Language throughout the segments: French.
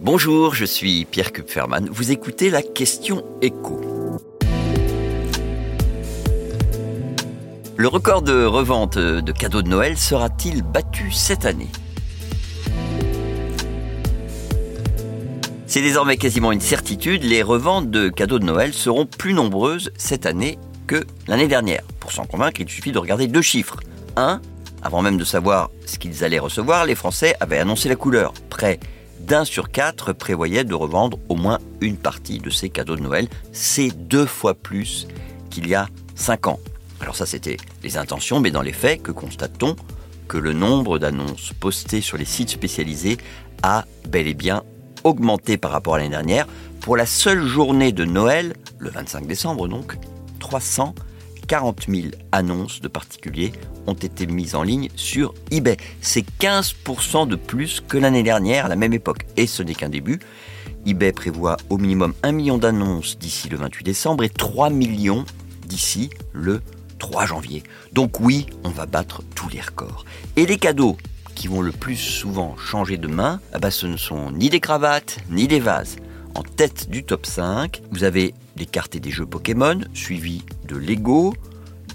Bonjour, je suis Pierre Kupferman. Vous écoutez la question écho. Le record de revente de cadeaux de Noël sera-t-il battu cette année? C'est désormais quasiment une certitude, les reventes de cadeaux de Noël seront plus nombreuses cette année que l'année dernière. Pour s'en convaincre, il suffit de regarder deux chiffres. Un, avant même de savoir ce qu'ils allaient recevoir, les Français avaient annoncé la couleur. Près d'un sur quatre prévoyait de revendre au moins une partie de ces cadeaux de Noël. C'est deux fois plus qu'il y a cinq ans. Alors ça, c'était les intentions, mais dans les faits, que constate-t-on Que le nombre d'annonces postées sur les sites spécialisés a bel et bien augmenté par rapport à l'année dernière. Pour la seule journée de Noël, le 25 décembre donc, 340 000 annonces de particuliers ont été mises en ligne sur eBay. C'est 15% de plus que l'année dernière à la même époque. Et ce n'est qu'un début. eBay prévoit au minimum 1 million d'annonces d'ici le 28 décembre et 3 millions d'ici le 3 janvier. Donc oui, on va battre tous les records. Et les cadeaux qui vont le plus souvent changer de main, ah bah, ce ne sont ni des cravates, ni des vases. En tête du top 5, vous avez les cartes et des jeux Pokémon, suivis de Lego,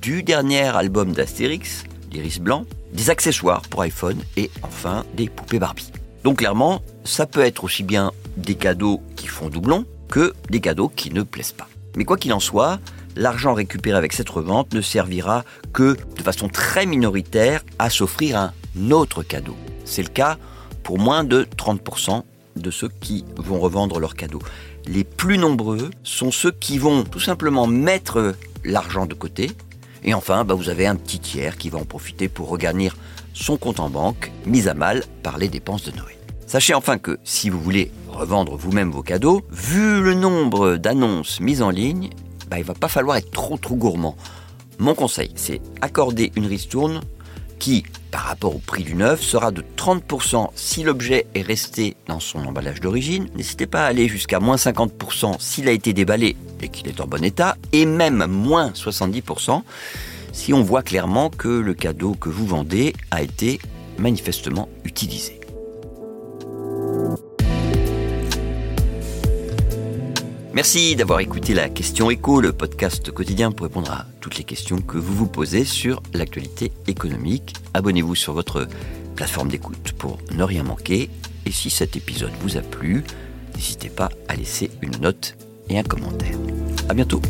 du dernier album d'Astérix, l'Iris Blanc, des accessoires pour iPhone et enfin des poupées Barbie. Donc clairement, ça peut être aussi bien des cadeaux qui font doublon que des cadeaux qui ne plaisent pas. Mais quoi qu'il en soit, l'argent récupéré avec cette revente ne servira que de façon très minoritaire à s'offrir un autre cadeau. C'est le cas pour moins de 30% de ceux qui vont revendre leurs cadeaux. Les plus nombreux sont ceux qui vont tout simplement mettre l'argent de côté. Et enfin, bah, vous avez un petit tiers qui va en profiter pour regagner son compte en banque, mis à mal par les dépenses de Noël. Sachez enfin que si vous voulez revendre vous-même vos cadeaux, vu le nombre d'annonces mises en ligne, bah, il va pas falloir être trop trop gourmand. Mon conseil, c'est accorder une ristourne qui, par rapport au prix du neuf, sera de 30% si l'objet est resté dans son emballage d'origine. N'hésitez pas à aller jusqu'à moins 50% s'il a été déballé et qu'il est en bon état, et même moins 70% si on voit clairement que le cadeau que vous vendez a été manifestement utilisé. Merci d'avoir écouté la question écho, le podcast quotidien pour répondre à toutes les questions que vous vous posez sur l'actualité économique. Abonnez-vous sur votre plateforme d'écoute pour ne rien manquer. Et si cet épisode vous a plu, n'hésitez pas à laisser une note et un commentaire. À bientôt.